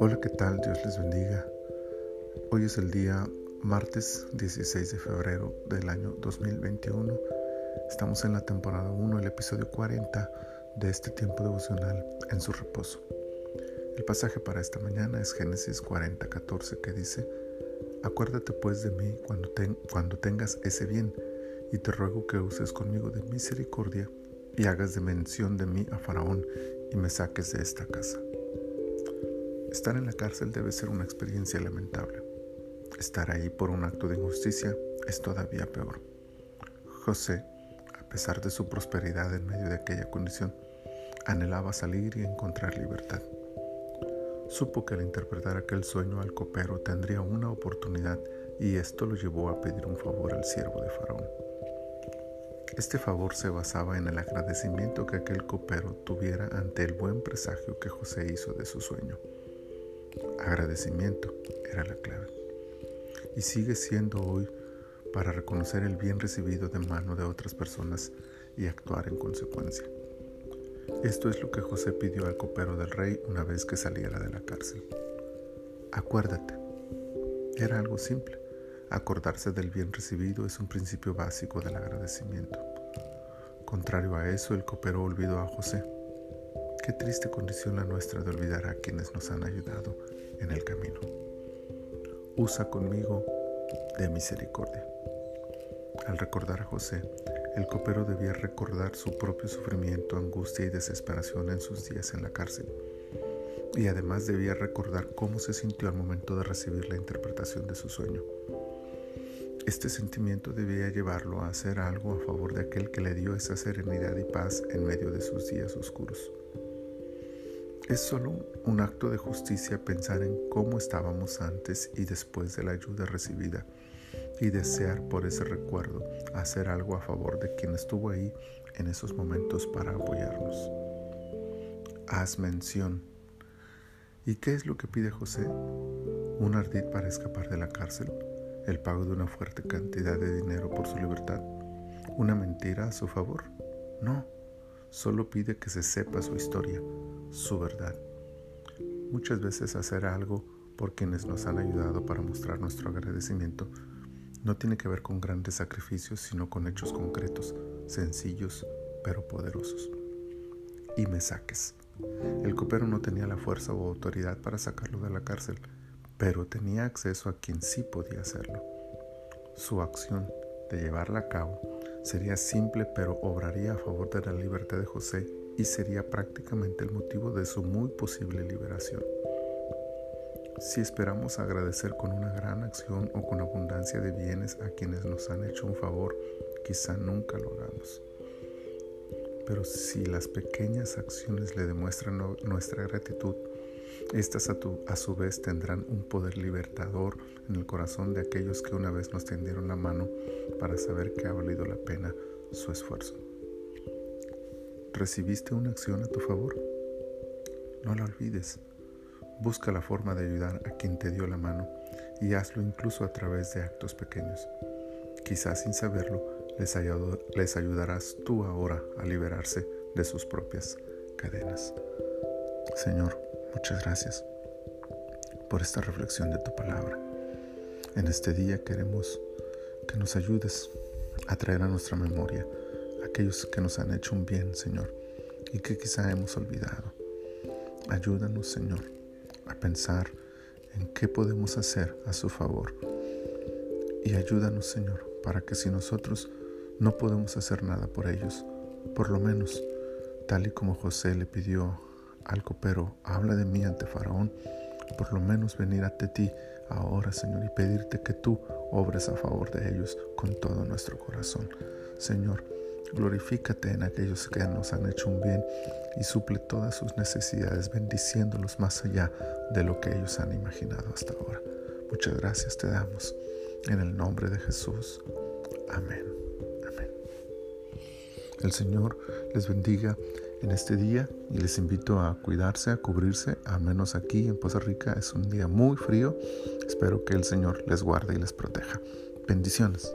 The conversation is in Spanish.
Hola, ¿qué tal? Dios les bendiga. Hoy es el día martes 16 de febrero del año 2021. Estamos en la temporada 1, el episodio 40 de este tiempo devocional en su reposo. El pasaje para esta mañana es Génesis 40, 14 que dice, Acuérdate pues de mí cuando, cuando tengas ese bien y te ruego que uses conmigo de misericordia y hagas de mención de mí a Faraón y me saques de esta casa. Estar en la cárcel debe ser una experiencia lamentable. Estar ahí por un acto de injusticia es todavía peor. José, a pesar de su prosperidad en medio de aquella condición, anhelaba salir y encontrar libertad. Supo que al interpretar aquel sueño al copero tendría una oportunidad y esto lo llevó a pedir un favor al siervo de Faraón. Este favor se basaba en el agradecimiento que aquel copero tuviera ante el buen presagio que José hizo de su sueño. Agradecimiento era la clave. Y sigue siendo hoy para reconocer el bien recibido de mano de otras personas y actuar en consecuencia. Esto es lo que José pidió al copero del rey una vez que saliera de la cárcel. Acuérdate. Era algo simple. Acordarse del bien recibido es un principio básico del agradecimiento. Contrario a eso, el copero olvidó a José Qué triste condición la nuestra de olvidar a quienes nos han ayudado en el camino. Usa conmigo de misericordia. Al recordar a José, el copero debía recordar su propio sufrimiento, angustia y desesperación en sus días en la cárcel. Y además debía recordar cómo se sintió al momento de recibir la interpretación de su sueño. Este sentimiento debía llevarlo a hacer algo a favor de aquel que le dio esa serenidad y paz en medio de sus días oscuros. Es solo un acto de justicia pensar en cómo estábamos antes y después de la ayuda recibida y desear por ese recuerdo hacer algo a favor de quien estuvo ahí en esos momentos para apoyarnos. Haz mención. ¿Y qué es lo que pide José? ¿Un ardid para escapar de la cárcel? ¿El pago de una fuerte cantidad de dinero por su libertad? ¿Una mentira a su favor? No solo pide que se sepa su historia, su verdad. Muchas veces hacer algo por quienes nos han ayudado para mostrar nuestro agradecimiento no tiene que ver con grandes sacrificios, sino con hechos concretos, sencillos, pero poderosos. Y me saques. El copero no tenía la fuerza o autoridad para sacarlo de la cárcel, pero tenía acceso a quien sí podía hacerlo. Su acción de llevarla a cabo Sería simple pero obraría a favor de la libertad de José y sería prácticamente el motivo de su muy posible liberación. Si esperamos agradecer con una gran acción o con abundancia de bienes a quienes nos han hecho un favor, quizá nunca lo hagamos. Pero si las pequeñas acciones le demuestran nuestra gratitud, estas a, a, su vez tendrán un poder libertador en el corazón de aquellos que una vez nos tendieron la mano para saber que ha valido la pena su esfuerzo. ¿Recibiste una acción a tu favor? No la olvides. Busca la forma de ayudar a quien te dio la mano y hazlo incluso a través de actos pequeños. Quizás sin saberlo, les, les ayudarás tú ahora a liberarse de sus propias cadenas. Señor, Muchas gracias por esta reflexión de tu palabra. En este día queremos que nos ayudes a traer a nuestra memoria aquellos que nos han hecho un bien, Señor, y que quizá hemos olvidado. Ayúdanos, Señor, a pensar en qué podemos hacer a su favor. Y ayúdanos, Señor, para que si nosotros no podemos hacer nada por ellos, por lo menos, tal y como José le pidió algo, pero habla de mí ante Faraón, por lo menos venir ante ti ahora, Señor, y pedirte que tú obres a favor de ellos con todo nuestro corazón. Señor, glorifícate en aquellos que nos han hecho un bien y suple todas sus necesidades, bendiciéndolos más allá de lo que ellos han imaginado hasta ahora. Muchas gracias te damos. En el nombre de Jesús. Amén. Amén. El Señor les bendiga en este día y les invito a cuidarse, a cubrirse, al menos aquí en Poza Rica es un día muy frío. Espero que el Señor les guarde y les proteja. Bendiciones.